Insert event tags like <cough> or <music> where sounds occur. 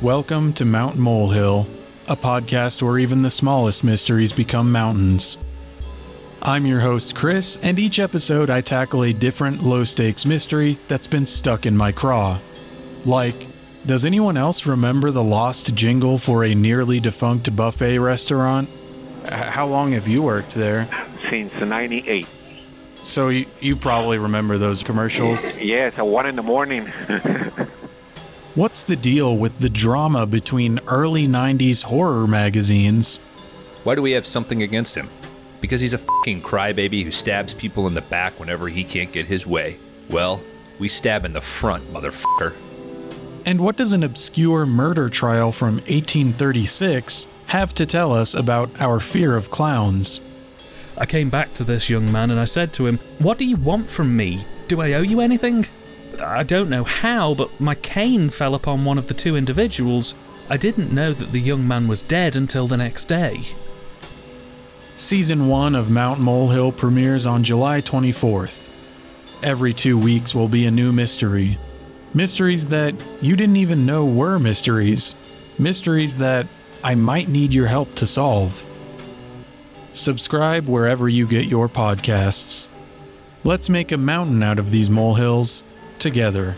Welcome to Mount Molehill, a podcast where even the smallest mysteries become mountains. I'm your host, Chris, and each episode I tackle a different low stakes mystery that's been stuck in my craw. Like, does anyone else remember the lost jingle for a nearly defunct buffet restaurant? How long have you worked there? since 98. So you, you probably remember those commercials. Yes, at 1 in the morning. <laughs> What's the deal with the drama between early 90s horror magazines? Why do we have something against him? Because he's a fucking crybaby who stabs people in the back whenever he can't get his way. Well, we stab in the front, motherfucker. And what does an obscure murder trial from 1836 have to tell us about our fear of clowns? I came back to this young man and I said to him, What do you want from me? Do I owe you anything? I don't know how, but my cane fell upon one of the two individuals. I didn't know that the young man was dead until the next day. Season 1 of Mount Molehill premieres on July 24th. Every two weeks will be a new mystery. Mysteries that you didn't even know were mysteries. Mysteries that I might need your help to solve. Subscribe wherever you get your podcasts. Let's make a mountain out of these molehills together.